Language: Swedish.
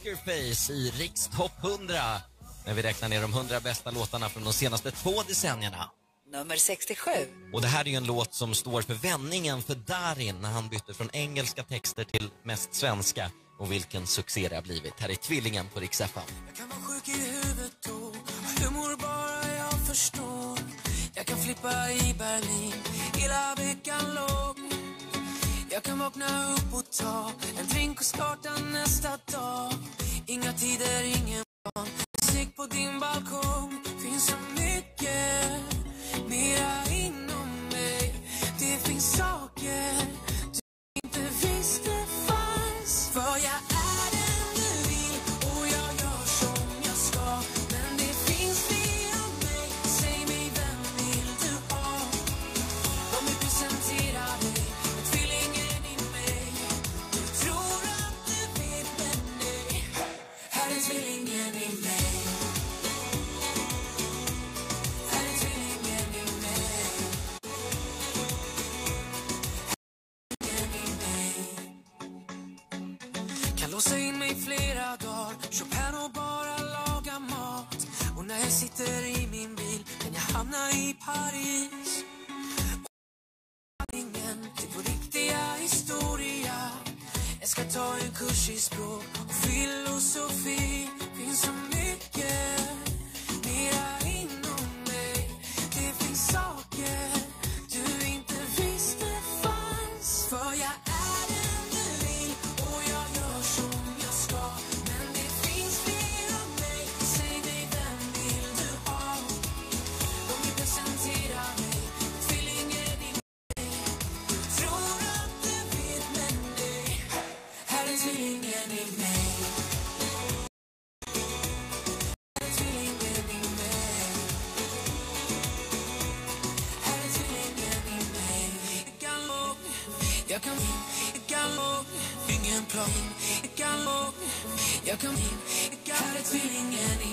Pokerface i Riks topp 100. När vi räknar ner de 100 bästa låtarna från de senaste två decennierna. Nummer 67. Och det här är ju en låt som står för vändningen för Darin när han bytte från engelska texter till mest svenska. Och vilken succé det har blivit. Här är Tvillingen på Rix FM. Jag kan vara sjuk i huvudet då Humor bara jag förstår Jag kan flippa i Berlin Hela veckan lång Jag kan vakna upp och ta En drink och starta nästa dag Inga tider, ingen plan. Musik på din balkong. Här är tvillingen i mig Här är tvillingen i mig Tvillingen i mig kan låsa in mig flera dagar. Chopin och bara laga mat. Och när jag sitter i min bil kan jag hamna i Paris. Och ingen till vår riktiga historia. Jag ska ta en kurs i språk och filosofi. Jag kan låg, jag kan jag kan låg Ingen plan, jag kan låg, jag kan jag kan Här är tvillingen i